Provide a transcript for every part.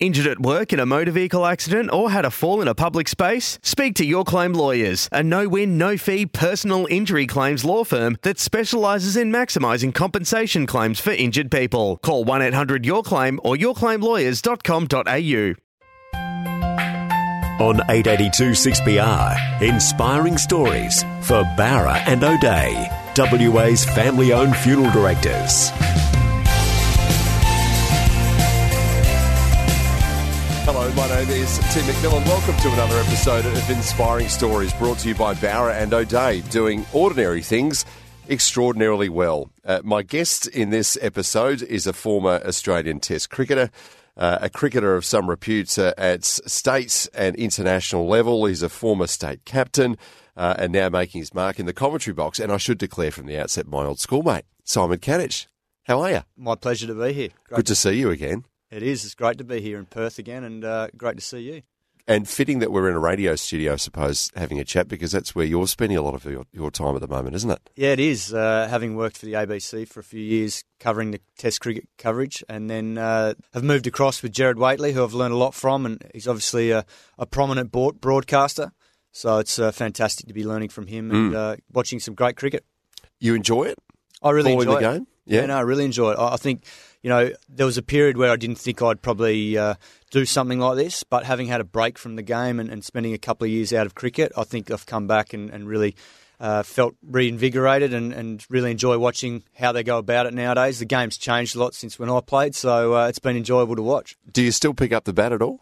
Injured at work in a motor vehicle accident or had a fall in a public space? Speak to Your Claim Lawyers, a no win, no fee personal injury claims law firm that specialises in maximising compensation claims for injured people. Call 1 800 Your Claim or yourclaimlawyers.com.au. On 882 6PR, inspiring stories for Bowra and O'Dea, WA's family owned funeral directors. Hello, my name is Tim McMillan. Welcome to another episode of Inspiring Stories brought to you by Bowra and O'Dea, doing ordinary things extraordinarily well. Uh, my guest in this episode is a former Australian Test cricketer. Uh, a cricketer of some repute uh, at state and international level. He's a former state captain uh, and now making his mark in the commentary box. And I should declare from the outset, my old schoolmate, Simon Katich. How are you? My pleasure to be here. Great Good to see you again. It is. It's great to be here in Perth again, and uh, great to see you. And fitting that we're in a radio studio, I suppose, having a chat because that's where you're spending a lot of your, your time at the moment, isn't it? Yeah, it is. Uh, having worked for the ABC for a few years, covering the Test cricket coverage, and then uh, have moved across with Gerard Whateley, who I've learned a lot from, and he's obviously a, a prominent board, broadcaster. So it's uh, fantastic to be learning from him and uh, watching some great cricket. You enjoy it? I really Following enjoy the it. game? Yeah. Yeah, no, I really enjoy it. I I think, you know, there was a period where I didn't think I'd probably uh, do something like this, but having had a break from the game and, and spending a couple of years out of cricket, I think I've come back and, and really uh, felt reinvigorated and, and really enjoy watching how they go about it nowadays. The game's changed a lot since when I played, so uh, it's been enjoyable to watch. Do you still pick up the bat at all?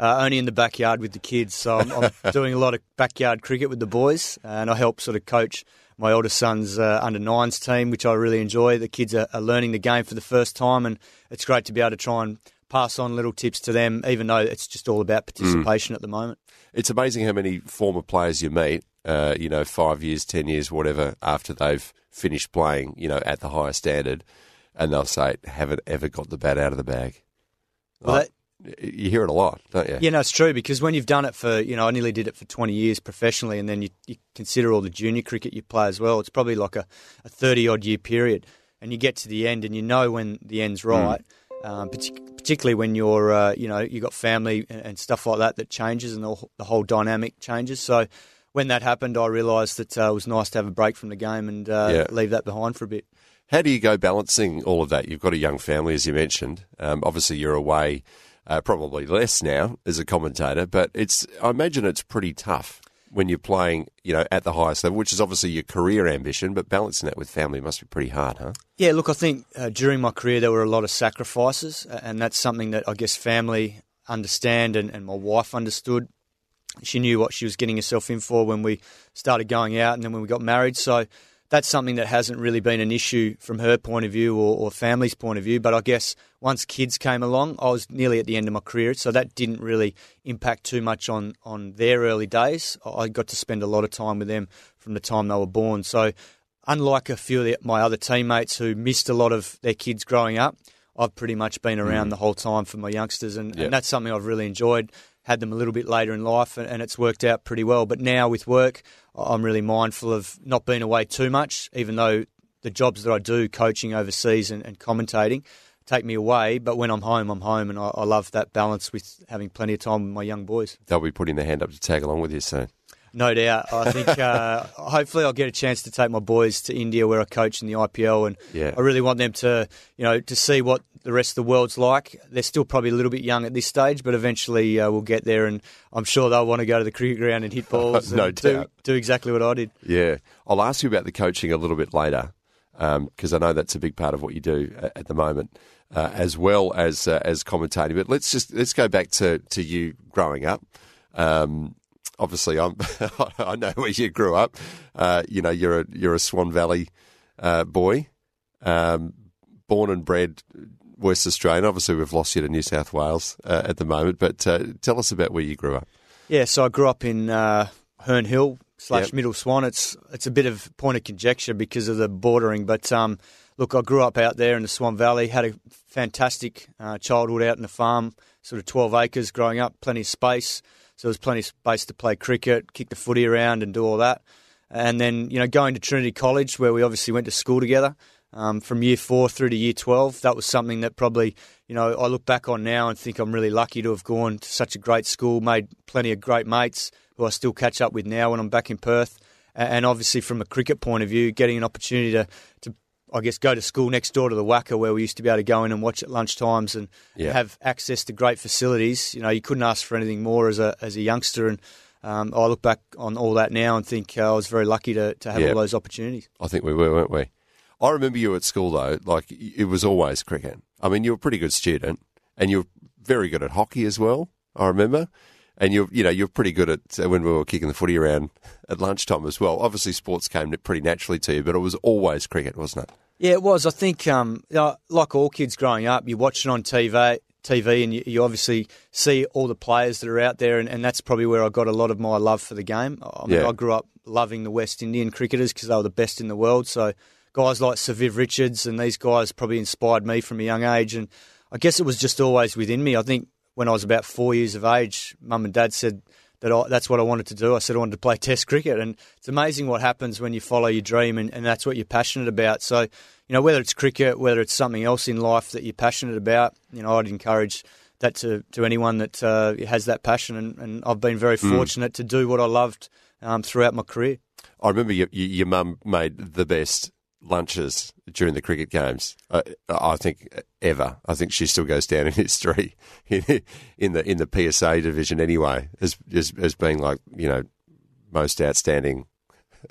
Uh, only in the backyard with the kids, so I'm, I'm doing a lot of backyard cricket with the boys, and I help sort of coach my eldest son's uh, under nines team, which I really enjoy. The kids are, are learning the game for the first time, and it's great to be able to try and pass on little tips to them, even though it's just all about participation at the moment. It's amazing how many former players you meet, uh, you know, five years, ten years, whatever, after they've finished playing, you know, at the higher standard, and they'll say, haven't ever got the bat out of the bag. Well, Like, you hear it a lot, don't you? Yeah, no, it's true because when you've done it for, you know, I nearly did it for 20 years professionally, and then you, you consider all the junior cricket you play as well. It's probably like a, a 30 odd year period, and you get to the end and you know when the end's right. Um, partic- particularly when you're, uh, you know, you've got family and, and stuff like that that changes and the, whole- the whole dynamic changes. So when that happened, I realised that uh, it was nice to have a break from the game and uh, Yeah. leave that behind for a bit. How do you go balancing all of that? You've got a young family, as you mentioned. Um, obviously, you're away uh, probably less now as a commentator, but it's I imagine it's pretty tough when you're playing, you know, at the highest level, which is obviously your career ambition. But balancing that with family must be pretty hard, huh? Yeah, look, I think uh, during my career there were a lot of sacrifices, and that's something that I guess family understand and, and my wife understood. She knew what she was getting herself in for when we started going out and then when we got married. So that's something that hasn't really been an issue from her point of view or, or family's point of view. But I guess once kids came along, I was nearly at the end of my career, so that didn't really impact too much on, on their early days. I got to spend a lot of time with them from the time they were born. So unlike a few of the, my other teammates who missed a lot of their kids growing up, I've pretty much been around mm. the whole time for my youngsters, and, Yeah. and that's something I've really enjoyed. Had them a little bit later in life, and, and it's worked out pretty well. But now with work, I'm really mindful of not being away too much, even though the jobs that I do, coaching overseas and, and commentating, take me away. But when I'm home, I'm home, and I, I love that balance with having plenty of time with my young boys. They'll be putting their hand up to tag along with you soon. No doubt. I think uh, hopefully I'll get a chance to take my boys to India where I coach in the IPL, and Yeah. I really want them to, you know, to see what the rest of the world's like. They're still probably a little bit young at this stage, but eventually uh, we'll get there, and I'm sure they'll want to go to the cricket ground and hit balls. No and do, doubt. do exactly what I did. Yeah, I'll ask you about the coaching a little bit later because I know that's a big part of what you do a- at the moment, uh, as well as uh, as commentating. But let's just let's go back to to you growing up. Um, obviously, I'm I know where you grew up. Uh, you know, you're a you're a Swan Valley uh, boy, um, born and bred. West Australian. Obviously, we've lost you to New South Wales uh, at the moment, but uh, tell us about where you grew up. Yeah, so I grew up in uh, Herne Hill slash Yep. Middle Swan. It's it's a bit of point of conjecture because of the bordering, but um, look, I grew up out there in the Swan Valley. Had a fantastic uh, childhood out in the farm, sort of twelve acres growing up, plenty of space. So there was plenty of space to play cricket, kick the footy around, and do all that. And then you know going to Trinity College, where we obviously went to school together. Um, from year four through to year 12, that was something that probably, you know, I look back on now and think I'm really lucky to have gone to such a great school, made plenty of great mates who I still catch up with now when I'm back in Perth. And obviously, from a cricket point of view, getting an opportunity to, to I guess, go to school next door to the WACA where we used to be able to go in and watch at lunchtimes and Yeah. have access to great facilities. You know, you couldn't ask for anything more as a, as a youngster. And um, I look back on all that now and think uh, I was very lucky to, to have Yeah. all those opportunities. I think we were, weren't we? I remember you at school though. Like it was always cricket. I mean, you were a pretty good student, and you were very good at hockey as well. I remember, and you're you know you're pretty good at uh, when we were kicking the footy around at lunchtime as well. Obviously, sports came pretty naturally to you, but it was always cricket, wasn't it? Yeah, it was. I think, um, like all kids growing up, you watch it on TV, TV, and you, you obviously see all the players that are out there, and, and that's probably where I got a lot of my love for the game. I mean, Yeah. I grew up loving the West Indian cricketers because they were the best in the world. So guys like Sir Viv Richards and these guys probably inspired me from a young age, and I guess it was just always within me. I think when I was about four years of age, mum and dad said that I, that's what I wanted to do. I said I wanted to play Test cricket, and it's amazing what happens when you follow your dream and, and that's what you're passionate about. So, you know, whether it's cricket, whether it's something else in life that you're passionate about, you know, I'd encourage that to, to anyone that uh, has that passion, and, and I've been very fortunate to do what I loved um, throughout my career. I remember your your mum made the best lunches during the cricket games. Uh, I think ever. I think she still goes down in history in, in the in the PSA division anyway, as, as as being like you know most outstanding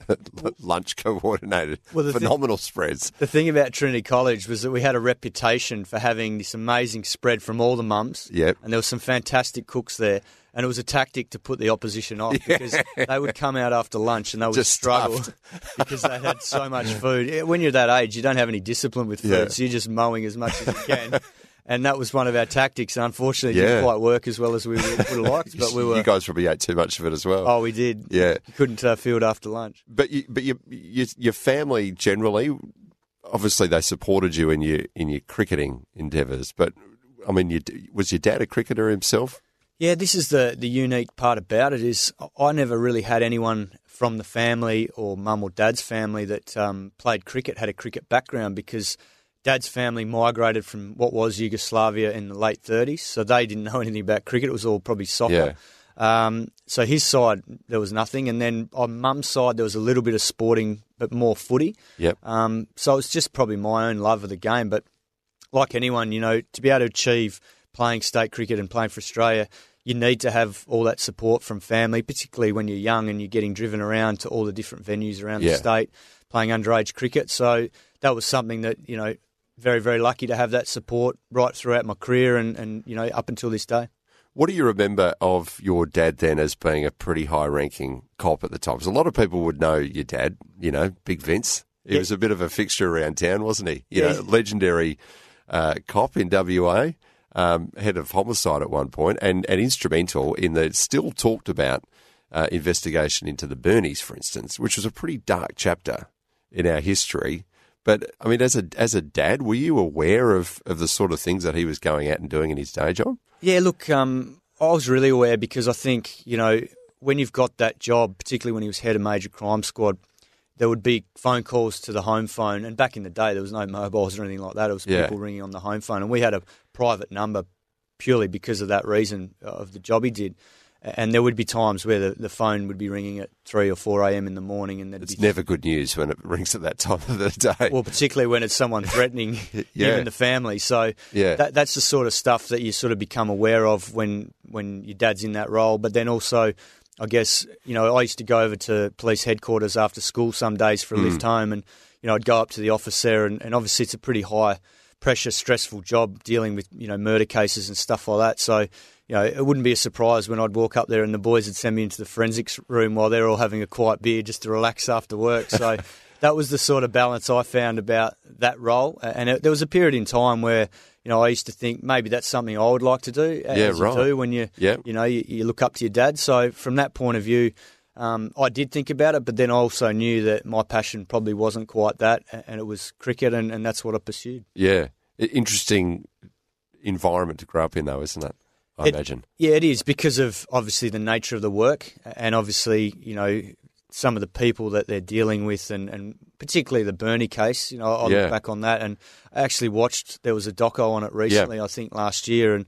lunch coordinated. Well, thing- phenomenal spreads. The thing about Trinity College was that we had a reputation for having this amazing spread from all the mums. Yep. And there were some fantastic cooks there. And it was a tactic to put the opposition off because they would come out after lunch and they would Just struggle stuffed. because they had so much food. When you're that age, you don't have any discipline with food, Yeah. so you're just mowing as much as you can. and that was one of our tactics. Unfortunately, it Yeah. didn't quite work as well as we would have liked, but we were. you guys probably ate too much of it as well. Oh, we did. Yeah. You couldn't uh, field after lunch. But you, but your, your your family generally, obviously, they supported you in your in your cricketing endeavours. But I mean, you, was your dad a cricketer himself? Yeah, this is the the unique part about it is I never really had anyone from the family or mum or dad's family that um, played cricket had a cricket background because dad's family migrated from what was Yugoslavia in the late 30s, so they didn't know anything about cricket. It was all probably soccer. Um, so his side there was nothing, and then on mum's side there was a little bit of sporting, but more footy. Yep. Um, so it's just probably my own love of the game. But like anyone, you know, to be able to achieve playing state cricket and playing for Australia, you need to have all that support from family, particularly when you're young and you're getting driven around to all the different venues around Yeah. the state playing underage cricket. So that was something that, you know, very, very lucky to have that support right throughout my career and, and you know, up until this day. What do you remember of your dad then as being a pretty high ranking cop at the time? 'Cause a lot of people would know your dad, you know, Big Vince. He Yeah. was a bit of a fixture around town, wasn't he? You Yeah. know, legendary uh, cop in WA, um, head of homicide at one point, and, and instrumental in the still talked about uh, investigation into the Birnies, for instance, which was a pretty dark chapter in our history. But I mean, as a as a dad, were you aware of, of the sort of things that he was going out and doing in his day job? Yeah, look, um, I was really aware because I think, you know, when you've got that job, particularly when he was head of major crime squad, there would be phone calls to the home phone. And back in the day, there was no mobiles or anything like that. It was Yeah. people ringing on the home phone. And we had a private number purely because of that reason uh, of the job he did. And there would be times where the, the phone would be ringing at 3 or 4 a.m. in the morning. and It's be never good news when it rings at that time of the day. well, particularly when it's someone threatening Yeah. even the family. So Yeah. that, that's the sort of stuff that you sort of become aware of when when your dad's in that role. But then also, I guess you know, I used to go over to police headquarters after school some days for a lift mm. home, and you know, I'd go up to the office there, and, and obviously it's a pretty high pressure, stressful job dealing with you know murder cases and stuff like that. So. You know, it wouldn't be a surprise when I'd walk up there and the boys would send me into the forensics room while they're all having a quiet beer just to relax after work. So, that was the sort of balance I found about that role. And it, there was a period in time where you know I used to think maybe that's something I would like to do. As Yeah, you right. do when you Yep. you know you, you look up to your dad. So from that point of view. Um, I did think about it, but then I also knew that my passion probably wasn't quite that, and it was cricket, and, and that's what I pursued. Yeah. Interesting environment to grow up in, though, isn't it? I It- imagine. Yeah, it is because of obviously the nature of the work, and obviously you know some of the people that they're dealing with, and, and particularly the Birnie case. You know, I Yeah. look back on that, and I actually watched. There was a doco on it recently, I think last year, and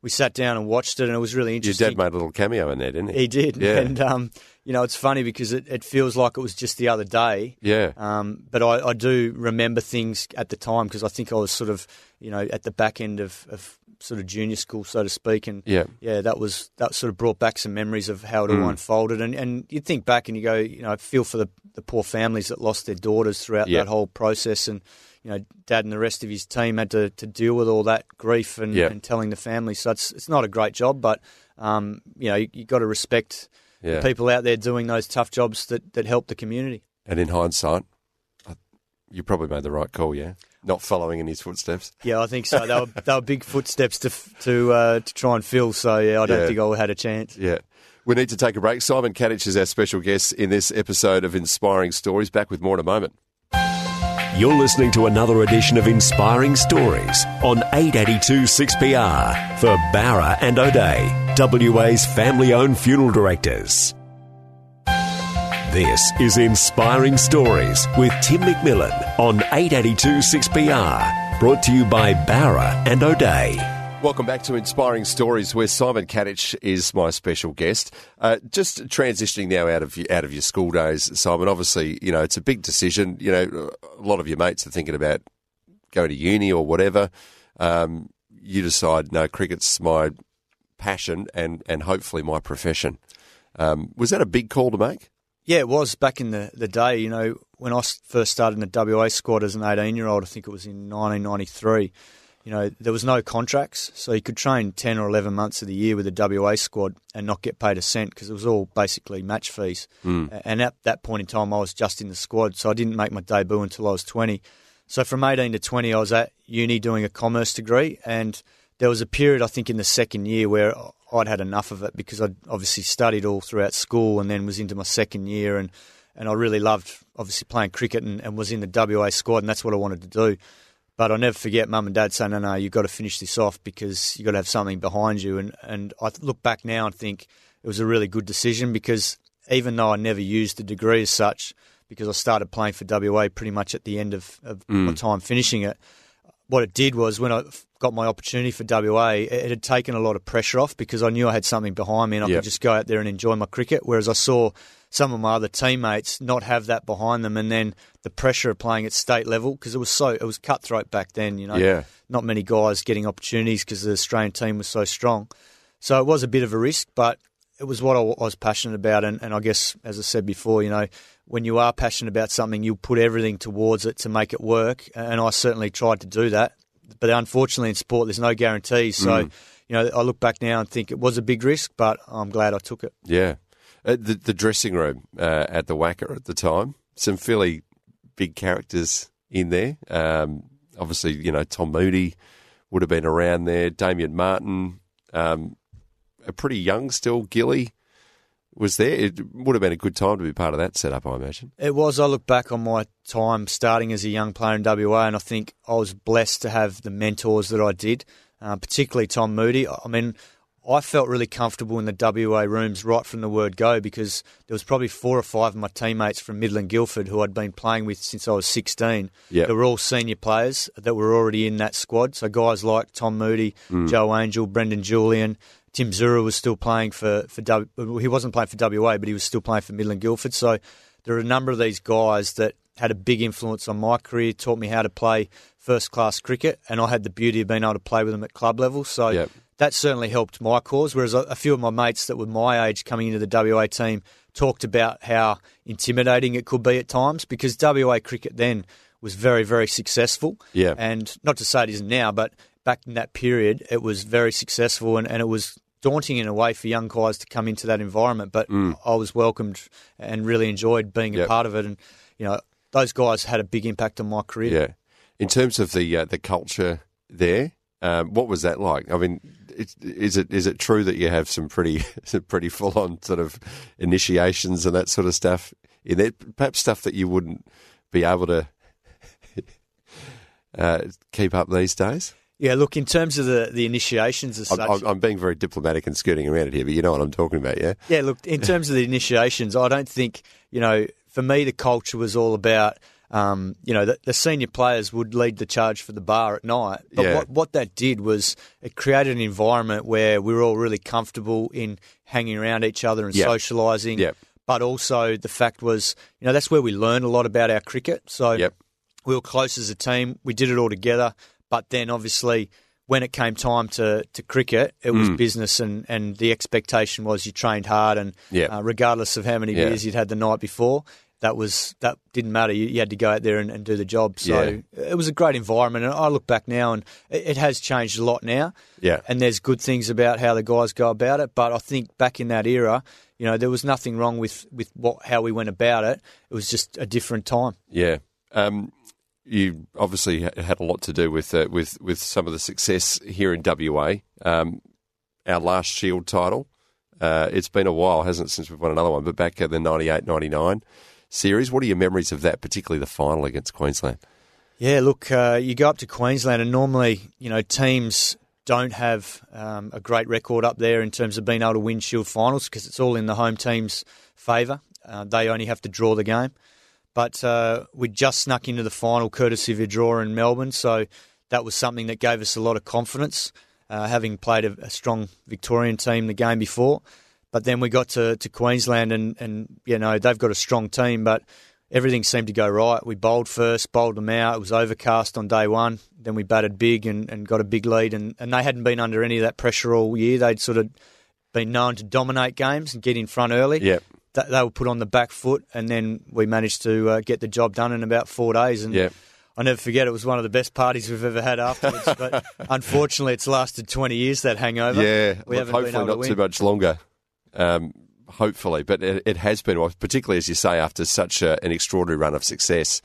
we sat down and watched it, and it was really interesting. Your dad made a little cameo in there, didn't he? He did, Yeah. and um, you know it's funny because it, it feels like it was just the other day. Yeah. Um, but I, I do remember things at the time because I think I was sort of, you know, at the back end of, of sort of junior school, so to speak, and Yeah. yeah, that was that sort of brought back some memories of how it all Mm. unfolded, and and you think back and you go, you know, I feel for the the poor families that lost their daughters throughout Yeah. that whole process, and you know, Dad and the rest of his team had to, to deal with all that grief and, Yeah. and telling the family. So it's it's not a great job, but um, you know, you, you got to respect Yeah. the people out there doing those tough jobs that that help the community. And in hindsight, you probably made the right call, yeah? Not following in his footsteps. Yeah, I think so. They were, they were big footsteps to to uh, to try and fill. So yeah, I don't Yeah. think I had a chance. Yeah. We need to take a break. Simon Katich is our special guest in this episode of Inspiring Stories. Back with more in a moment. You're listening to another edition of Inspiring Stories on 882 6PR for Bowra and O'Dea, WA's family owned funeral directors. This is Inspiring Stories with Tim McMillan on 882 6PR, brought to you by Bowra and O'Dea. Welcome back to Inspiring Stories, where Simon Katich is my special guest. Uh, just transitioning now out of out of your school days, Simon. Obviously, you know it's a big decision. You know, a lot of your mates are thinking about going to uni or whatever. Um, you decide, no, cricket's my passion and and hopefully my profession. Um, was that a big call to make? Yeah, it was back in the, the day. You know, when I first started in the WA squad as an 18 year old, I think it was in 1993. You know, there was no contracts, so you could train 10 or 11 months of the year with the WA squad and not get paid a cent because it was all basically match fees. Hmm. A- And at that point in time, I was just in the squad, so I didn't make my debut until I was 20. So from 18 to 20, I was at uni doing a commerce degree, and there was a period, I think, in the second year where I'd had enough of it because I'd obviously studied all throughout school and then was into my second year, and, and I really loved obviously playing cricket and, and was in the WA squad, and that's what I wanted to do. But I'll never forget mum and dad saying, no, no, you've got to finish this off because you've got to have something behind you. And, and I look back now and think it was a really good decision because even though I never used the degree as such, because I started playing for WA pretty much at the end of, of my mm. time finishing it, what it did was when I got my opportunity for WA, it, had taken a lot of pressure off because I knew I had something behind me and I Yep. could just go out there and enjoy my cricket. Whereas I saw some of my other teammates not have that behind them, and then the pressure of playing at state level because it was so it was cutthroat back then. You know, Yeah. not many guys getting opportunities because the Australian team was so strong. So it was a bit of a risk, but it was what I was passionate about. And, and I guess, as I said before, you know, when you are passionate about something, you put everything towards it to make it work. And I certainly tried to do that. But unfortunately, in sport, there's no guarantees. So, Mm. you know, I look back now and think it was a big risk, but I'm glad I took it. Yeah. Uh, the, the dressing room uh, at the WACA at the time, some fairly big characters in there. Um, obviously, you know, Tom Moody would have been around there, Damien Martin, um, a pretty young still, Gilly was there. It would have been a good time to be part of that setup, I imagine. It was. I look back on my time starting as a young player in WA, and I think I was blessed to have the mentors that I did, uh, particularly Tom Moody. I mean, I felt really comfortable in the WA rooms right from the word go because there was probably four or five of my teammates from Midland Guildford who I'd been playing with since I was 16. Yep. They were all senior players that were already in that squad. So guys like Tom Moody, Jo Angel, Brendan Julian, Tim Zoehrer was still playing for, for W. He wasn't playing for WA, but he was still playing for Midland Guildford. So there are a number of these guys that had a big influence on my career, taught me how to play first class cricket, and I had the beauty of being able to play with them at club level. So Yep. that certainly helped my cause. Whereas a, a few of my mates that were my age coming into the WA team talked about how intimidating it could be at times because WA cricket then was very, very successful. Yeah. And not to say it isn't now, but back in that period, it was very successful and, and it was daunting in a way for young guys to come into that environment. But I was welcomed and really enjoyed being Yep. a part of it. And, you know, those guys had a big impact on my career. Yeah. In terms of the uh, the culture there, um, what was that like? I mean, is it is it true that you have some pretty some pretty full on sort of initiations and that sort of stuff in there? Perhaps stuff that you wouldn't be able to uh, keep up these days. Yeah, look, in terms of the, the initiations as I'm, such, I'm, I'm being very diplomatic and skirting around it here, but you know what I'm talking about, yeah? Yeah, look, in terms of the initiations, I don't think, you know, for me, the culture was all about, um, you know, the, the senior players would lead the charge for the bar at night. But Yeah. what, what that did was it created an environment where we were all really comfortable in hanging around each other and Yep. socialising. Yep. But also the fact was, you know, that's where we learned a lot about our cricket. So Yep. we were close as a team. We did it all together. But then obviously, when it came time to, to cricket, it Mm. was business, and, and the expectation was you trained hard, and Yep. uh, regardless of how many Yeah. beers you'd had the night before, that was that didn't matter. You, you had to go out there and, and do the job. So it was a great environment, and I look back now, and it, it has changed a lot now. Yeah. and there's good things about how the guys go about it. But I think back in that era, you know, there was nothing wrong with with what how we went about it. It was just a different time. Yeah. Um, you obviously had a lot to do with uh, with with some of the success here in WA. Um, our last Shield title. Uh, it's been a while, hasn't it, since we've won another one? But back in the 98-99 series, what are your memories of that, particularly the final against Queensland? Yeah, look, uh, you go up to Queensland, and normally, you know, teams don't have um, a great record up there in terms of being able to win Shield finals because it's all in the home team's favour. Uh, they only have to draw the game. But uh, we just snuck into the final courtesy of a draw in Melbourne, so that was something that gave us a lot of confidence, uh, having played a, a strong Victorian team the game before. But then we got to, to Queensland, and, and you know they've got a strong team, but everything seemed to go right. We bowled first, bowled them out. It was overcast on day one. Then we batted big and, and got a big lead, and, and they hadn't been under any of that pressure all year. They'd sort of been known to dominate games and get in front early. Yep. Th- They were put on the back foot, and then we managed to uh, get the job done in about four days. And Yep. I never forget it was one of the best parties we've ever had afterwards. but unfortunately, it's lasted 20 years, that hangover. Yeah, we look, hopefully not to too much longer. Um, hopefully, but it, it has been, particularly as you say, after such a, an extraordinary run of success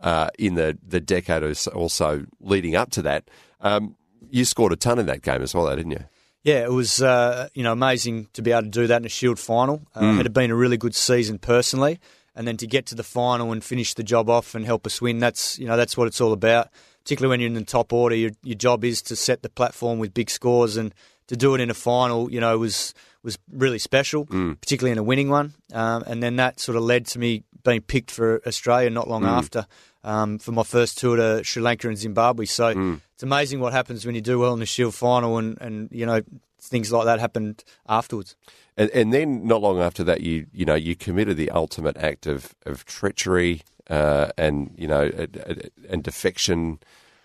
uh, in the the decade or so- also leading up to that. Um, you scored a ton in that game as well, though, didn't you? Yeah, it was uh, you know amazing to be able to do that in a Shield final. Uh, Mm. It had been a really good season personally, and then to get to the final and finish the job off and help us win. That's you know that's what it's all about. Particularly when you're in the top order, your your job is to set the platform with big scores, and to do it in a final, you know, was was really special, Mm. particularly in a winning one. Um, and then that sort of led to me being picked for Australia not long Mm. after. Um, for my first tour to Sri Lanka and Zimbabwe. So Mm. it's amazing what happens when you do well in the Shield final and, and you know, things like that happened afterwards. And, and then not long after that, you you know you committed the ultimate act of of treachery uh, and you know and- defection.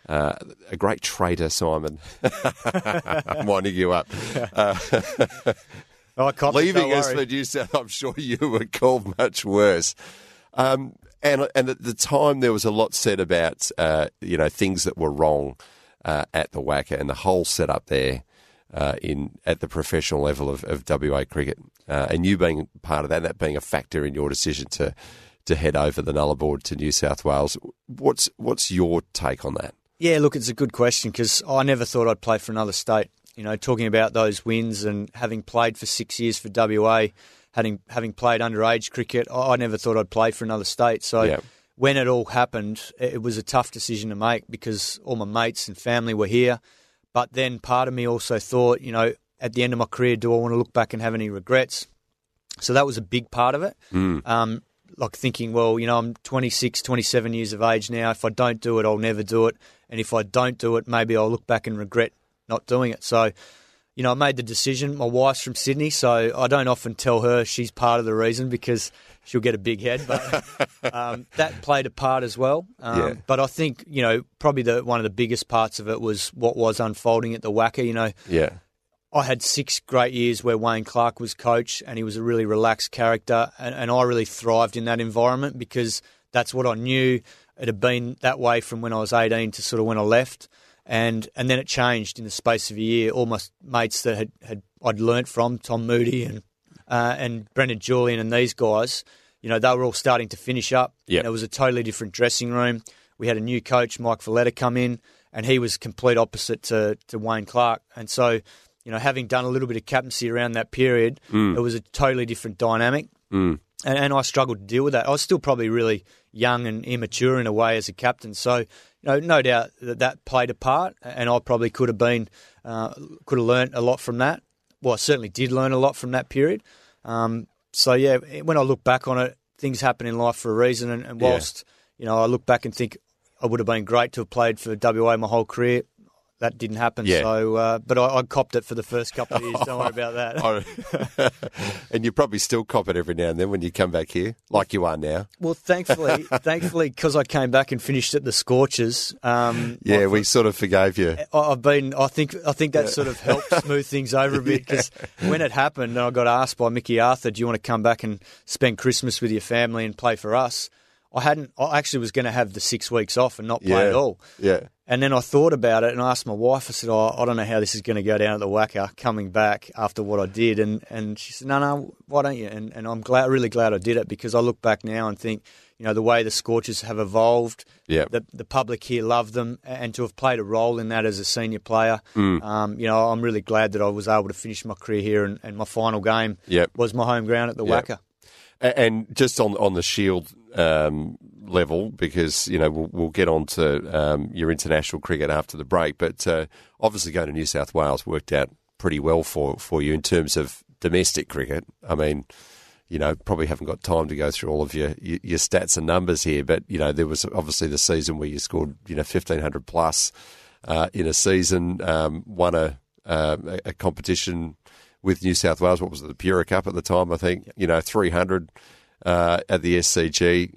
Uh, a great traitor, Simon. I'm winding you up. Uh, Oh, leaving us for New South. I'm sure you were called much worse. Um, and and at the time, there was a lot said about uh, you know things that were wrong uh, at the WACA and the whole setup there uh, in at the professional level of, of WA cricket, uh, and you being part of that, that being a factor in your decision to to head over the Nullarbor to New South Wales. What's what's your take on that? Yeah, look, it's a good question because I never thought I'd play for another state. You know, talking about those wins and having played for six years for WA, having having played underage cricket, I never thought I'd play for another state. So Yeah. when it all happened, it was a tough decision to make because all my mates and family were here. But then part of me also thought, you know, at the end of my career, do I want to look back and have any regrets? So that was a big part of it. Um, like thinking, well, you know, I'm 26, 27 years of age now. If I don't do it, I'll never do it. And if I don't do it, maybe I'll look back and regret not doing it. So, you know, I made the decision. My wife's from Sydney, so I don't often tell her she's part of the reason because she'll get a big head. But um, that played a part as well. Um, Yeah. But I think, you know, probably the one of the biggest parts of it was what was unfolding at the WACA. You know, Yeah, I had six great years where Wayne Clark was coach and he was a really relaxed character and, and I really thrived in that environment because that's what I knew. It had been that way from when I was 18 to sort of when I left. And and then it changed in the space of a year. All my mates that had, had I'd learnt from, Tom Moody and uh, and Brendan Julian and these guys, you know, they were all starting to finish up. Yep. And it was a totally different dressing room. We had a new coach, Mike Veletta, come in, and he was complete opposite to, to Wayne Clark. And so, you know, having done a little bit of captaincy around that period, Mm. it was a totally different dynamic. And, and I struggled to deal with that. I was still probably really young and immature in a way as a captain. So, you know, no doubt that that played a part, and I probably could have been, uh, could have learnt a lot from that. Well, I certainly did learn a lot from that period. Um, so, yeah, when I look back on it, things happen in life for a reason. And, and Yeah. whilst, you know, I look back and think I would have been great to have played for WA my whole career, that didn't happen. Yeah. So, uh, but I, I copped it for the first couple of years. Don't worry about that. Oh. and you probably still cop it every now and then when you come back here, like you are now. Well, thankfully, thankfully, because I came back and finished at the Scorchers. Um, Yeah, I- we sort of forgave you. I- I've been. I think. I think that sort of helped smooth things over a bit because when it happened, and I got asked by Mickey Arthur, "Do you want to come back and spend Christmas with your family and play for us?" I hadn't. I actually was going to have the six weeks off and not play Yeah. at all. Yeah. And then I thought about it and I asked my wife, I said, oh, I don't know how this is going to go down at the WACA coming back after what I did. And, and she said, no, no, why don't you? And, and I'm glad, really glad I did it because I look back now and think, you know, the way the Scorchers have evolved, Yeah. the, the public here love them, and to have played a role in that as a senior player, Mm. um, you know, I'm really glad that I was able to finish my career here and, and my final game Yep. was my home ground at the Yep. WACA. And just on on the Shield um, level, because you know we'll, we'll get on to um, your international cricket after the break, but uh, obviously going to New South Wales worked out pretty well for for you in terms of domestic cricket. I mean, you know, probably haven't got time to go through all of your your, stats and numbers here, but you know, there was obviously the season where you scored you know fifteen hundred plus uh, in a season, um, won a, a a competition with New South Wales. What was it, the Pura Cup at the time? I think you know three hundred uh, at the SCG.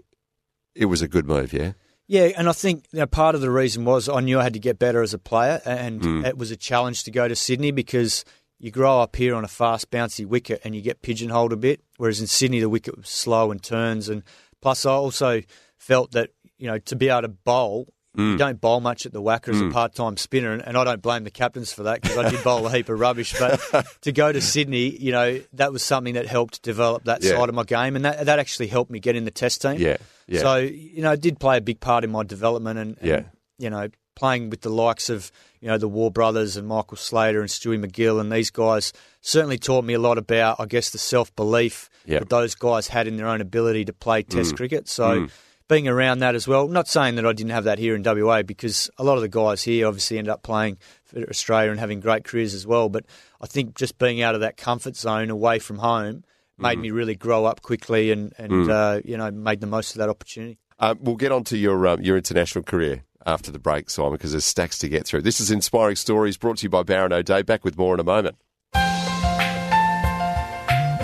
It was a good move, yeah. Yeah, and I think you know, part of the reason was I knew I had to get better as a player, and it was a challenge to go to Sydney because you grow up here on a fast, bouncy wicket and you get pigeonholed a bit, whereas in Sydney the wicket was slow and turns. And plus, I also felt that you know to be able to bowl. You mm. don't bowl much at the WACA as a mm. part-time spinner, and, and I don't blame the captains for that because I did bowl a heap of rubbish. But to go to Sydney, you know, that was something that helped develop that Yeah. side of my game, and that that actually helped me get in the Test team. Yeah, yeah. So you know, it did play a big part in my development, and, and, Yeah. you know, playing with the likes of you know the Waugh Brothers and Michael Slater and Stewie MacGill and these guys certainly taught me a lot about, I guess, the self belief that those guys had in their own ability to play Test mm. cricket. So. Being around that as well, not saying that I didn't have that here in WA because a lot of the guys here obviously end up playing for Australia and having great careers as well. But I think just being out of that comfort zone away from home made me really grow up quickly and, and uh, you know made the most of that opportunity. Um, we'll get on to your um, your international career after the break, Simon, because there's stacks to get through. This is Inspiring Stories, brought to you by Baron O'Day. Back with more in a moment.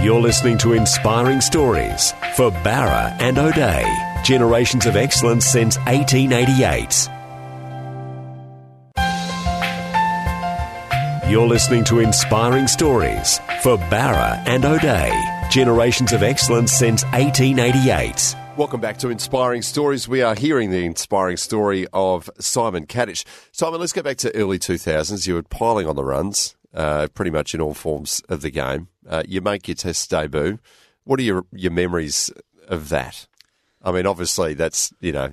You're listening to Inspiring Stories for Bowra and O'Dea. Generations of excellence since 1888. You're listening to Inspiring Stories for Bowra and O'Dea. Generations of excellence since 1888. Welcome back to Inspiring Stories. We are hearing the inspiring story of Simon Katich. Simon, let's go back to early 2000s. You were piling on the runs, uh, pretty much in all forms of the game. Uh, you make your test debut. What are your, your memories of that? I mean, obviously, that's, you know,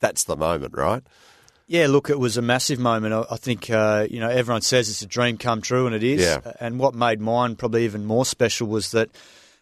that's the moment, right? Yeah, look, it was a massive moment. I I think uh, you know everyone says it's a dream come true, and it is. Yeah. And what made mine probably even more special was that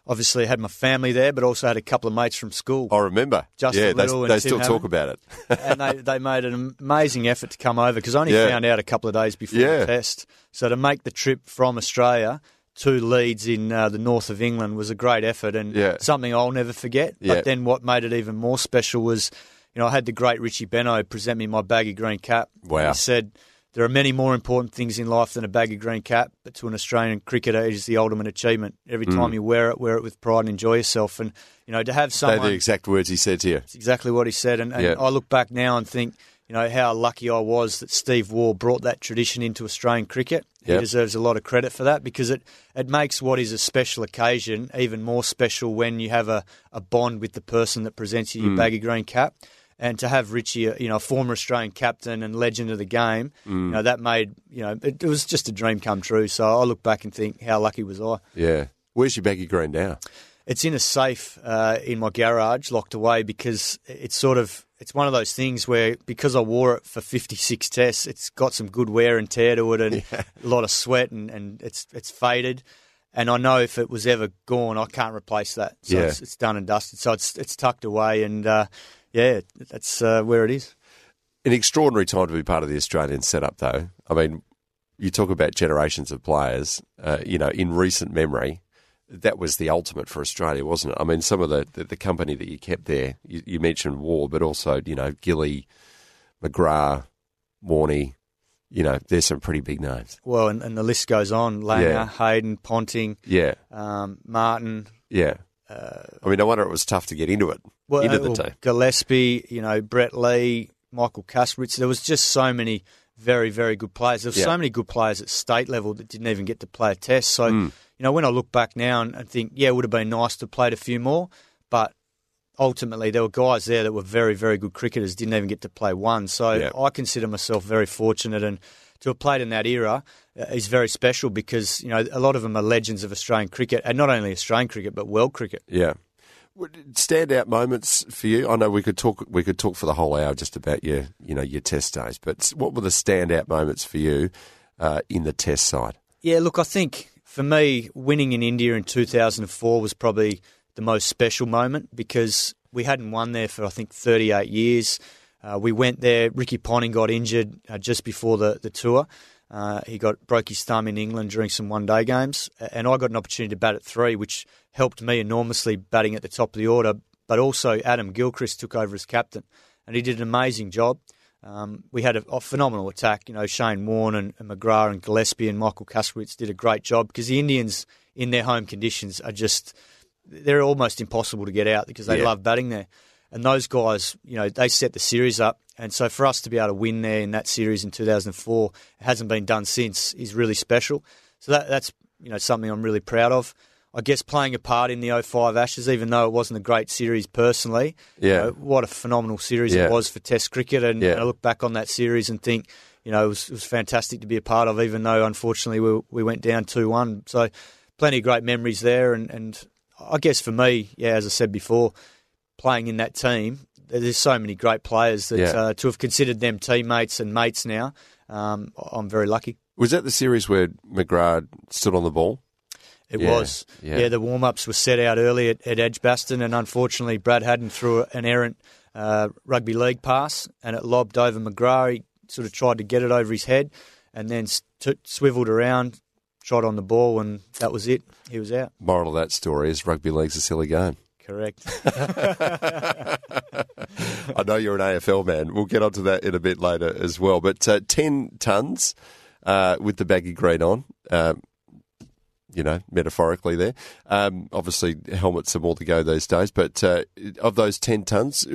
obviously I had my family there, but also had a couple of mates from school, I remember. Justin yeah, they, Little and they Tim still talk about it. and they, they made an amazing effort to come over because I only Yeah. found out a couple of days before Yeah. the test. So to make the trip from Australia to Leeds in uh, the north of England was a great effort and Yeah. something I'll never forget. But then what made it even more special was, you know, I had the great Richie Benaud present me my baggy green cap. Wow. He said, there are many more important things in life than a baggy green cap, but to an Australian cricketer, it is the ultimate achievement. Every Mm. time you wear it, wear it with pride and enjoy yourself. And, you know, to have They're someone... the exact words he said to you. It's exactly what he said. And, and Yeah. I look back now and think, you know, how lucky I was that Steve Waugh brought that tradition into Australian cricket. He deserves a lot of credit for that because it, it makes what is a special occasion even more special when you have a, a bond with the person that presents you your Mm. baggy green cap. And to have Richie, uh, you know, a former Australian captain and legend of the game, Mm. you know, that made, you know, it, it was just a dream come true. So I look back and think, how lucky was I? Yeah. Where's your baggy green now? It's in a safe uh, in my garage, locked away, because it's sort of it's one of those things where because I wore it for 56 tests, it's got some good wear and tear to it, and yeah. a lot of sweat, and, and it's it's faded. And I know if it was ever gone, I can't replace that. So yeah. it's, it's, done and dusted. So it's it's tucked away, and uh, yeah, that's uh, where it is. An extraordinary time to be part of the Australian setup, though. I mean, you talk about generations of players. Uh, you know, in recent memory, that was the ultimate for Australia, wasn't it? I mean, some of the, the, the company that you kept there, you, you, mentioned Waugh, but also, you know, Gilly, McGrath, Warney, you know, there's some pretty big names. Well, and, and the list goes on. Langer, yeah. Hayden, Ponting, yeah, um, Martin. Yeah. Uh, I mean, no wonder it was tough to get into it, well, into the well. Gillespie, you know, Brett Lee, Michael Kasprowicz. There was just so many very, very good players. There were yeah. so many good players at state level that didn't even get to play a test. So, mm. you know, when I look back now and, and think, yeah, it would have been nice to have played a few more, but ultimately there were guys there that were very, very good cricketers, didn't even get to play one. So yeah. I consider myself very fortunate and to have played in that era uh, is very special because, you know, a lot of them are legends of Australian cricket and not only Australian cricket, but world cricket. Yeah. Standout moments for you? I know we could talk. We could talk for the whole hour just about your, you know, your test days. But what were the standout moments for you uh, in the test side? Yeah, look, I think for me, winning in India in 2004 was probably the most special moment because we hadn't won there for I think 38 years. Uh, we went there. Ricky Ponting got injured uh, just before the the tour. Uh, he got broke his thumb in England during some one day games, and I got an opportunity to bat at three, which helped me enormously batting at the top of the order. But also Adam Gilchrist took over as captain, and he did an amazing job. Um, we had a, a, phenomenal attack. You know, Shane Warne and, and McGrath and Gillespie and Michael Kasprowicz did a great job because the Indians in their home conditions are just they're almost impossible to get out because they yeah. love batting there. And those guys, you know, they set the series up. And so for us to be able to win there in that series in 2004, it hasn't been done since, is really special. So that, that's, you know, something I'm really proud of. I guess playing a part in the 05 Ashes, even though it wasn't a great series personally, yeah. You know, what a phenomenal series yeah. it was for Test cricket. And, yeah. and, I look back on that series and think, you know, it was, it was fantastic to be a part of, even though unfortunately we, we went down 2 1. So plenty of great memories there. And, and I guess for me, yeah, as I said before, playing in that team, there's so many great players that yeah. uh, to have considered them teammates and mates now, um, I'm very lucky. Was that the series where McGrath stood on the ball? It yeah, was. Yeah. yeah the warm ups were set out early at, at, Edgbaston, and unfortunately, Brad Haddin threw an errant uh, rugby league pass and it lobbed over McGrath. He sort of tried to get it over his head and then st- swiveled around, shot on the ball, and that was it. He was out. Moral of that story is rugby league's a silly game. Correct. I know you're an AFL man. We'll get onto that in a bit later as well. But uh, 10 tonnes uh, with the baggy green on. Uh, you know, metaphorically there. Um, obviously, helmets are more to go these days. But uh, of those 10 tonnes,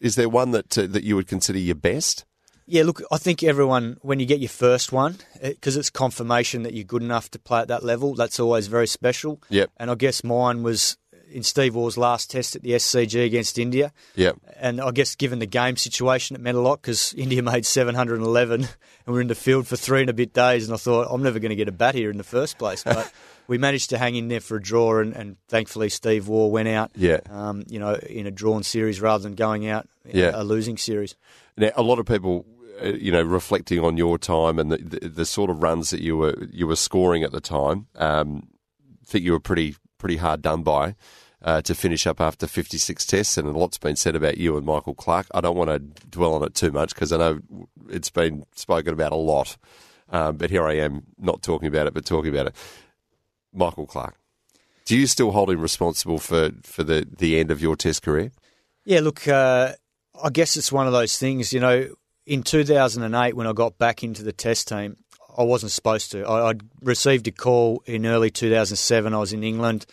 is there one that, uh, that you would consider your best? Yeah, look, I think everyone, when you get your first one, because it, it's confirmation that you're good enough to play at that level, that's always very special. Yep. And I guess mine was in Steve Waugh's last test at the SCG against India. Yeah. And I guess given the game situation, it meant a lot because India made 711 and we are in the field for three and a bit days. And I thought, I'm never going to get a bat here in the first place. But we managed to hang in there for a draw. And, and thankfully, Steve Waugh went out, yeah. Um, you know, in a drawn series rather than going out yeah. a, a losing series. Now, a lot of people uh, you know, reflecting on your time and the, the, the, sort of runs that you were you were scoring at the time, um, think you were pretty pretty hard done by uh, to finish up after 56 tests, and a lot's been said about you and Michael Clarke. I don't want to dwell on it too much because I know it's been spoken about a lot, um, but here I am not talking about it, but talking about it. Michael Clarke, do you still hold him responsible for, for the, the end of your test career? Yeah, look, uh, I guess it's one of those things, you know, in 2008 when I got back into the test team, I wasn't supposed to. I, would received a call in early 2007. I was in England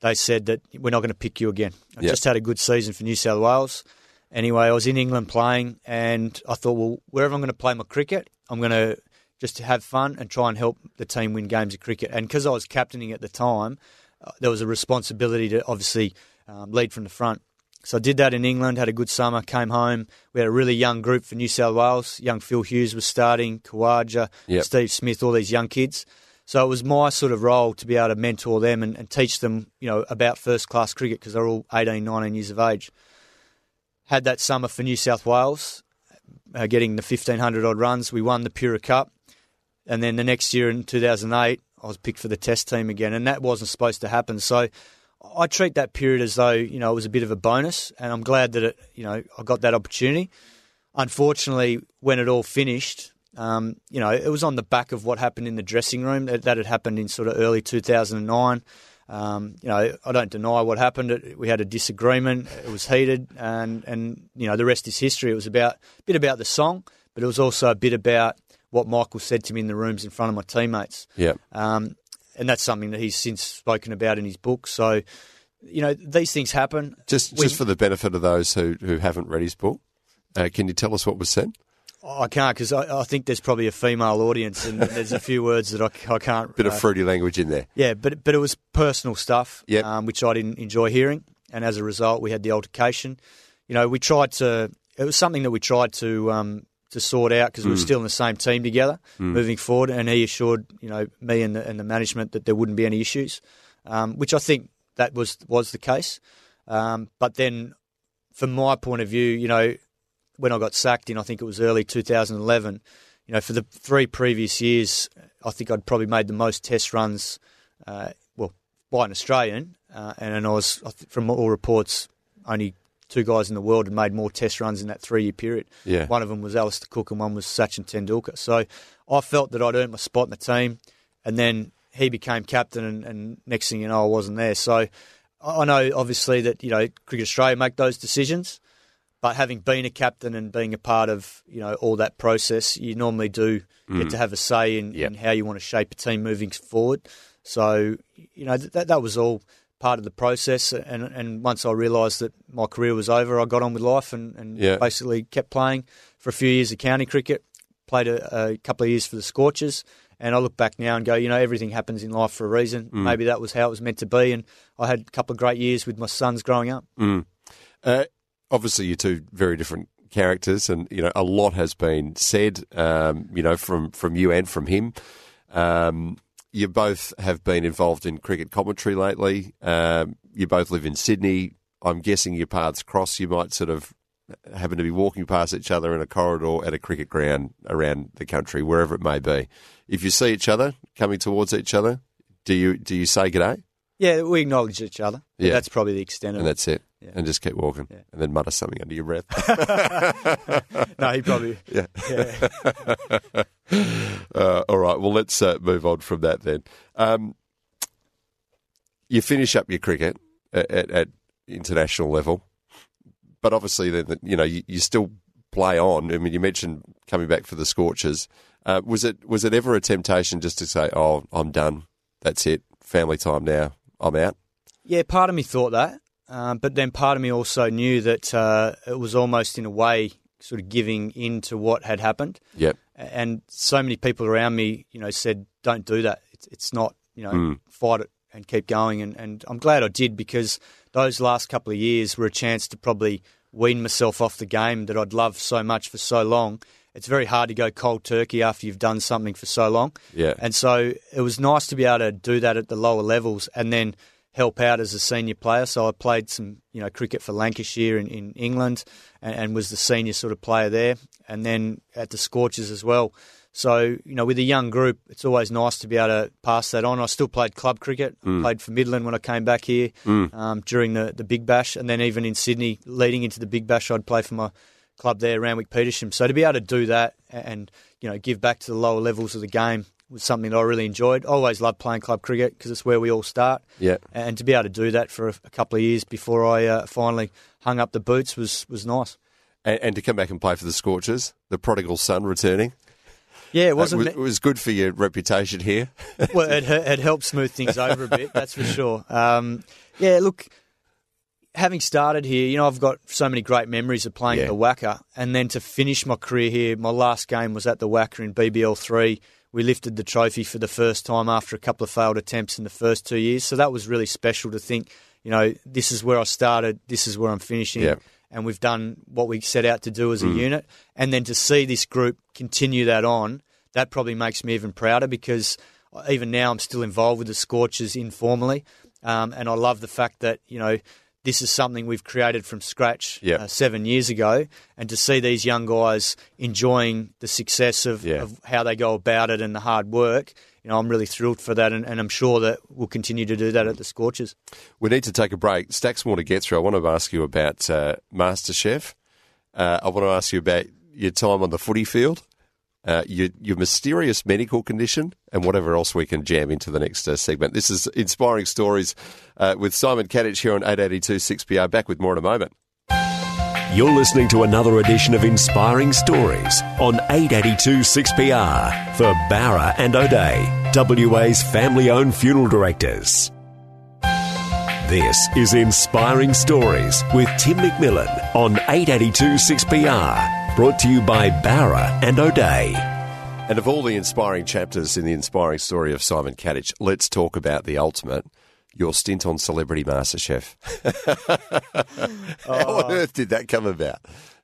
they said that we're not going to pick you again. I yep. just had a good season for New South Wales. Anyway, I was in England playing, and I thought, well, wherever I'm going to play my cricket, I'm going to just have fun and try and help the team win games of cricket. And because I was captaining at the time, uh, there was a responsibility to obviously um, lead from the front. So I did that in England, had a good summer, came home. We had a really young group for New South Wales. Young Phil Hughes was starting, Khawaja, yep. Steve Smith, all these young kids. So it was my sort of role to be able to mentor them and, and teach them, you know, about first class cricket because they're all 18, 19 years of age. Had that summer for New South Wales, uh, getting the 1500 odd runs. We won the Pura Cup. And then the next year in 2008, I was picked for the test team again. And that wasn't supposed to happen. So I treat that period as though, you know, it was a bit of a bonus. And I'm glad that, it, you know, I got that opportunity. Unfortunately, when it all finished, um, you know, it was on the back of what happened in the dressing room that, that had happened in sort of early 2009. Um, you know, I don't deny what happened. It, we had a disagreement. It was heated, and and you know the rest is history. It was about a bit about the song, but it was also a bit about what Michael said to me in the rooms in front of my teammates. Yeah. Um, and that's something that he's since spoken about in his book. So, you know, these things happen. Just We- just for the benefit of those who, who haven't read his book, uh, can you tell us what was said? I can't because I, I think there's probably a female audience, and there's a few words that I, I can't. Bit of uh, fruity language in there. Yeah, but but it was personal stuff, Yep. um, which I didn't enjoy hearing, and as a result, we had the altercation. You know, we tried to. It was something that we tried to um, to sort out because we were still in the same team together, moving forward. And he assured you know me and the, and the management that there wouldn't be any issues, um, which I think that was was the case. Um, but then, from my point of view, you know, when I got sacked in, I think it was early 2011. You know, for the three previous years, I think I'd probably made the most test runs, uh, well, by an Australian, uh, and I was, from all reports, only two guys in the world had made more test runs in that three-year period. Yeah. One of them was Alastair Cook, and one was Sachin Tendulkar. So I felt that I'd earned my spot in the team, and then he became captain, and, and next thing you know, I wasn't there. So I know, obviously, that you know Cricket Australia make those decisions. But having been a captain and being a part of you know all that process, you normally do get mm. to have a say in, Yep. in how you want to shape a team moving forward. So you know that that was all part of the process. And and once I realised that my career was over, I got on with life and, and Yeah. basically kept playing for a few years of county cricket. Played a, a couple of years for the Scorchers. And I look back now and go, you know, everything happens in life for a reason. Maybe that was how it was meant to be. And I had a couple of great years with my sons growing up. Uh, obviously, you're two very different characters, and you know a lot has been said. Um, you know, from from you and from him. Um, you both have been involved in cricket commentary lately. Um, you both live in Sydney. I'm guessing your paths cross. You might sort of happen to be walking past each other in a corridor at a cricket ground around the country, wherever it may be. If you see each other coming towards each other, do you do you say g'day? Yeah, we acknowledge each other. Yeah. That's probably the extent of And it. that's it. And just keep walking. Yeah. And then mutter something under your breath. No, he probably. Yeah. yeah. Uh, all right. Well, let's uh, move on from that then. Um, you finish up your cricket at, at, at international level, but obviously, then you know you, you still play on. I mean, you mentioned coming back for the Scorchers. Uh, was it was it ever a temptation just to say, "Oh, I'm done. That's it. Family time now. I'm out." Yeah, part of me thought that, um, but then part of me also knew that uh, it was almost in a way sort of giving in to what had happened. Yep. And so many people around me, you know, said, "Don't do that. It's, it's not, you know, fight it and keep going." And, and I'm glad I did because those last couple of years were a chance to probably wean myself off the game that I'd loved so much for so long. It's very hard to go cold turkey after you've done something for so long. Yeah. And so it was nice to be able to do that at the lower levels and then help out as a senior player. So I played some, you know, cricket for Lancashire in, in England and, and was the senior sort of player there. And then at the Scorchers as well. So, you know, with a young group, it's always nice to be able to pass that on. I still played club cricket. I played for Midland when I came back here um, during the, the Big Bash. And then even in Sydney, leading into the Big Bash, I'd play for my club there, Randwick Petersham. So to be able to do that and, you know, give back to the lower levels of the game was something that I really enjoyed. I always loved playing club cricket because it's where we all start. Yeah. And to be able to do that for a, a couple of years before I uh, finally hung up the boots was, was nice. And, and to come back and play for the Scorchers, the prodigal son returning. Yeah, it wasn't. was, it was good for your reputation here. well, it, it helped smooth things over a bit, that's for sure. Um, yeah, look, having started here, you know, I've got so many great memories of playing Yeah. at the WACA, and then to finish my career here, my last game was at the WACA in BBL three. We lifted the trophy for the first time after a couple of failed attempts in the first two years, so that was really special to think. You know, this is where I started. This is where I'm finishing. Yeah. And we've done what we set out to do as a unit. And then to see this group continue that on, that probably makes me even prouder because even now, I'm still involved with the Scorchers informally, um, and I love the fact that you know this is something we've created from scratch Yep. uh, seven years ago, and to see these young guys enjoying the success of, Yeah. of how they go about it and the hard work, you know, I'm really thrilled for that, and, and I'm sure that we'll continue to do that at the Scorchers. We need to take a break. Stacks more to get through. I want to ask you about uh, MasterChef. Uh, I want to ask you about your time on the footy field, uh, your, your mysterious medical condition, and whatever else we can jam into the next uh, segment. This is Inspiring Stories uh, with Simon Katich here on 882 6PR. Back with more in a moment. You're listening to another edition of Inspiring Stories on 882 6PR for Bowra and O'Dea, WA's family owned funeral directors. This is Inspiring Stories with Tim McMillan on 882 6PR, brought to you by Bowra and O'Dea. And of all the inspiring chapters in the inspiring story of Simon Katich, let's talk about the ultimate. Your stint on Celebrity MasterChef. How on earth did that come about?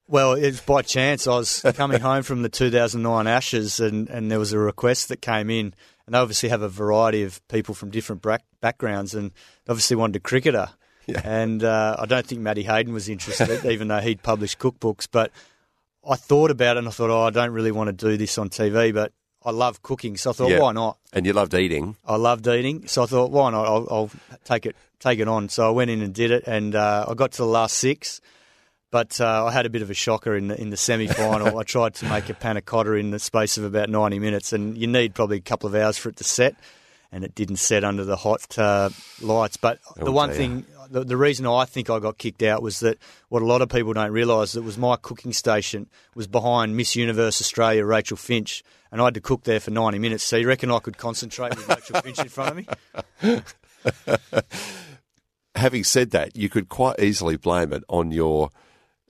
Well, it's by chance. I was coming home from the 2009 Ashes, and, and there was a request that came in. And they obviously have a variety of people from different bra- backgrounds, and obviously wanted a cricketer. Yeah. And uh, I don't think Matty Hayden was interested, even though he'd published cookbooks. But I thought about it, and I thought, oh, I don't really want to do this on TV, but I love cooking, so I thought, Yeah. why not? And you loved eating. I loved eating, so I thought, why not? I'll, I'll take it, take it on. So I went in and did it, and uh, I got to the last six, but uh, I had a bit of a shocker in the in the semi final. I tried to make a panna cotta in the space of about ninety minutes, and you need probably a couple of hours for it to set, and it didn't set under the hot uh, lights. But the one thing. The, the reason I think I got kicked out was that what a lot of people don't realise that was my cooking station was behind Miss Universe Australia Rachel Finch, and I had to cook there for ninety minutes. So you reckon I could concentrate with Rachel Finch in front of me? Having said that, you could quite easily blame it on your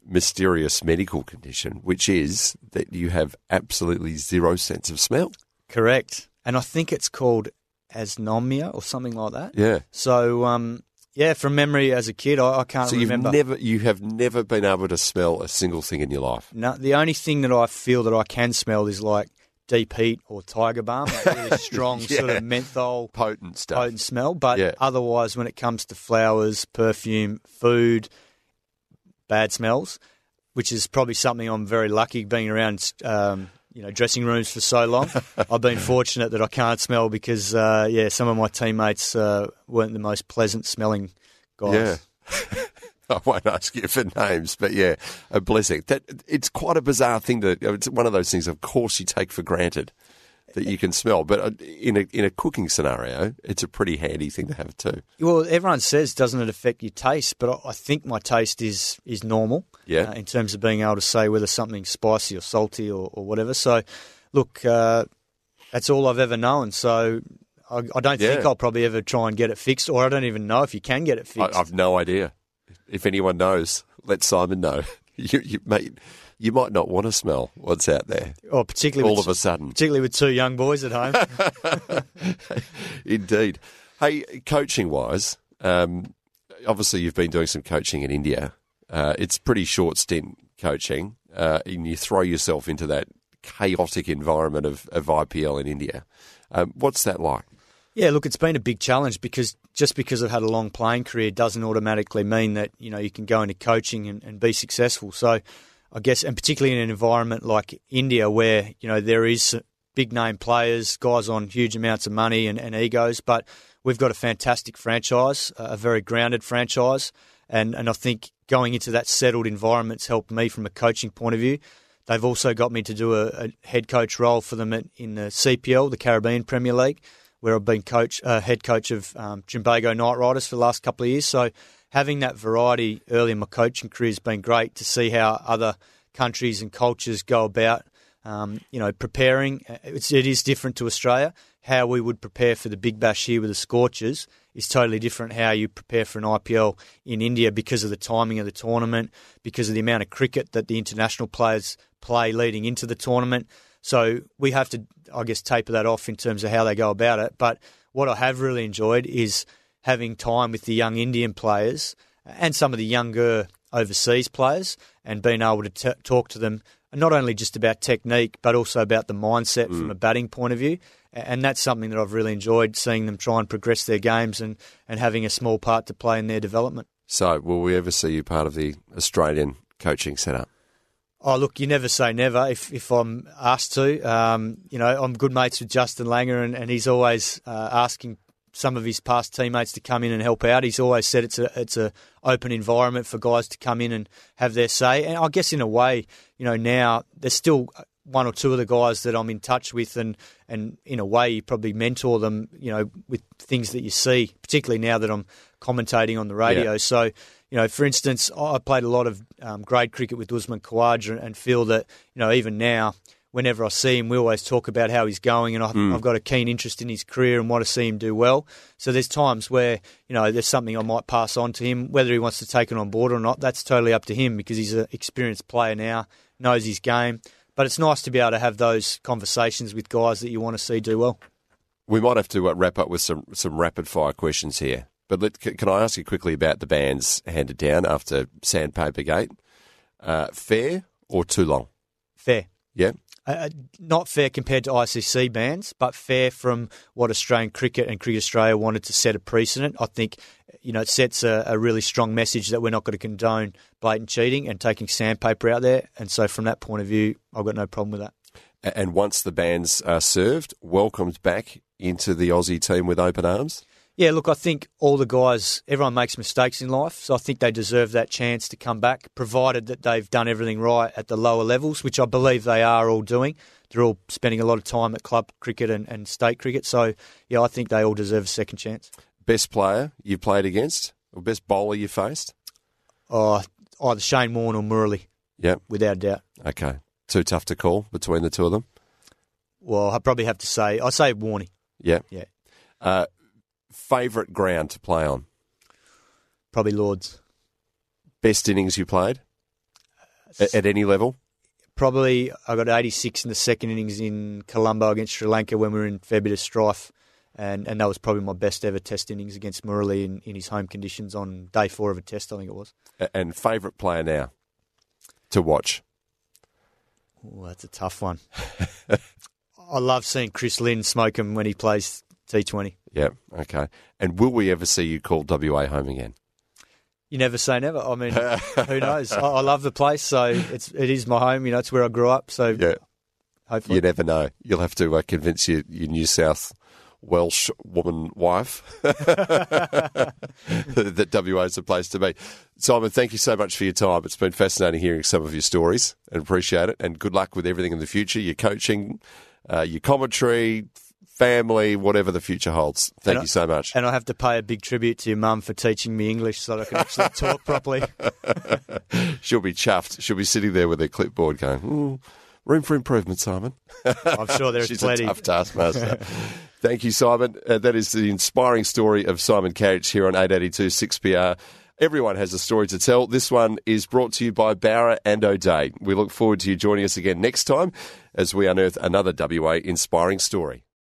mysterious medical condition, which is that you have absolutely zero sense of smell. Correct. And I think it's called anosmia or something like that. Yeah. So, um, yeah, from memory as a kid, I, I can't So you've remember. never, you have never been able to smell a single thing in your life. no, the only thing that I feel that I can smell is like deep heat or tiger balm, like really strong sort of menthol Potent stuff. potent smell. But Yeah. otherwise, when it comes to flowers, perfume, food, bad smells, which is probably something I'm very lucky being around. Um, you know, dressing rooms for so long. I've been fortunate that I can't smell because, uh, yeah, some of my teammates uh, weren't the most pleasant smelling guys. Yeah. I won't ask you for names, but yeah, a blessing. That it's quite a bizarre thing to. It's one of those things, of course, you take for granted that you can smell, but uh, in a in a cooking scenario, it's a pretty handy thing to have too. Well, everyone says doesn't it affect your taste, but I I think my taste is is normal. Yeah. uh, in terms of being able to say whether something's spicy or salty or, or whatever. So, look, uh, that's all I've ever known. So. I, I don't think Yeah. I'll probably ever try and get it fixed, or I don't even know if you can get it I, fixed. I've no idea. If anyone knows, let Simon know. You, you, mate, you might not want to smell what's out there or particularly all with, of a sudden. particularly with two young boys at home. Indeed. Hey, coaching wise, um, obviously you've been doing some coaching in India. Uh, it's pretty short stint coaching, uh, and you throw yourself into that chaotic environment of, of IPL in India. Um, what's that like? Yeah, look, it's been a big challenge because just because I've had a long playing career doesn't automatically mean that you know you can go into coaching and, and be successful. So, I guess, and particularly in an environment like India, where you know there is big name players, guys on huge amounts of money and, and egos, but we've got a fantastic franchise, a very grounded franchise, and and I think going into that settled environment's helped me from a coaching point of view. They've also got me to do a, a head coach role for them at, in the CPL, the Caribbean Premier League, where I've been coach, uh, head coach of um, Trinbago Knight Riders for the last couple of years. So having that variety early in my coaching career has been great to see how other countries and cultures go about, um, you know, preparing. It's, it is different to Australia. How we would prepare for the Big Bash here with the Scorchers is totally different how you prepare for an IPL in India because of the timing of the tournament, because of the amount of cricket that the international players play leading into the tournament. So we have to, I guess, taper that off in terms of how they go about it. But what I have really enjoyed is having time with the young Indian players and some of the younger overseas players and being able to t- talk to them not only just about technique, but also about the mindset mm. from a batting point of view. And that's something that I've really enjoyed seeing them try and progress their games and, and having a small part to play in their development. So, will we ever see you part of the Australian coaching setup? Oh, look, you never say never if, if I'm asked to. Um, you know, I'm good mates with Justin Langer, and, and he's always uh, asking some of his past teammates to come in and help out. He's always said it's a it's a open environment for guys to come in and have their say. And I guess in a way, you know, now there's still one or two of the guys that I'm in touch with, and and in a way, you probably mentor them, you know, with things that you see, particularly now that I'm commentating on the radio. Yeah. So, you know, for instance, I played a lot of um, grade cricket with Usman Khawaja and feel that, you know, even now, whenever I see him, we always talk about how he's going, and I, mm. I've got a keen interest in his career and want to see him do well. So there's times where you know there's something I might pass on to him, whether he wants to take it on board or not. That's totally up to him because he's an experienced player now, knows his game. But it's nice to be able to have those conversations with guys that you want to see do well. We might have to uh, wrap up with some some rapid fire questions here. But let, can I ask you quickly about the bans handed down after Sandpaper Gate? Uh, fair or too long? Fair. Yeah. Uh, uh not fair compared to ICC bans, but fair from what Australian cricket and Cricket Australia wanted to set a precedent. I think you know it sets a, a really strong message that we're not going to condone blatant cheating and taking sandpaper out there. And so, from that point of view, I've got no problem with that. And once the bans are served, welcomed back into the Aussie team with open arms. Yeah, look, I think all the guys, everyone makes mistakes in life, so I think they deserve that chance to come back, provided that they've done everything right at the lower levels, which I believe they are all doing. They're all spending a lot of time at club cricket and, and state cricket, so yeah, I think they all deserve a second chance. Best player you played against, or best bowler you faced? Oh, either Shane Warne or Murali. Yeah, Without a doubt. Okay. Too tough to call between the two of them? Well, I probably have to say, I say Warney. Yeah. Yeah. Uh, favourite ground to play on? Probably Lords. Best innings you played at, at any level? Probably I got 86 in the second innings in Colombo against Sri Lanka when we were in fair bit of strife. And, and that was probably my best ever test innings against Murali in, in his home conditions on day four of a test, I think it was. And favourite player now to watch? Oh, that's a tough one. I love seeing Chris Lynn smoke him when he plays T20. Yeah, okay. And will we ever see you call WA home again? You never say never. I mean, who knows? I, I, love the place, so it's it is my home. You know, it's where I grew up. So yeah, hopefully you never know. You'll have to uh, convince your, your New South Welsh woman wife that WA is a place to be. Simon, thank you so much for your time. It's been fascinating hearing some of your stories and appreciate it. And good luck with everything in the future. Your coaching, uh, your commentary, family, whatever the future holds. Thank and you so much. And I have to pay a big tribute to your mum for teaching me English so that I can actually talk properly. She'll be chuffed. She'll be sitting there with her clipboard going, room for improvement, Simon. I'm sure there's She's plenty. a tough taskmaster. Thank you, Simon. Uh, that is the inspiring story of Simon Katich here on 882 6PR. Everyone has a story to tell. This one is brought to you by Bowra and O'Dea. We look forward to you joining us again next time as we unearth another WA inspiring story.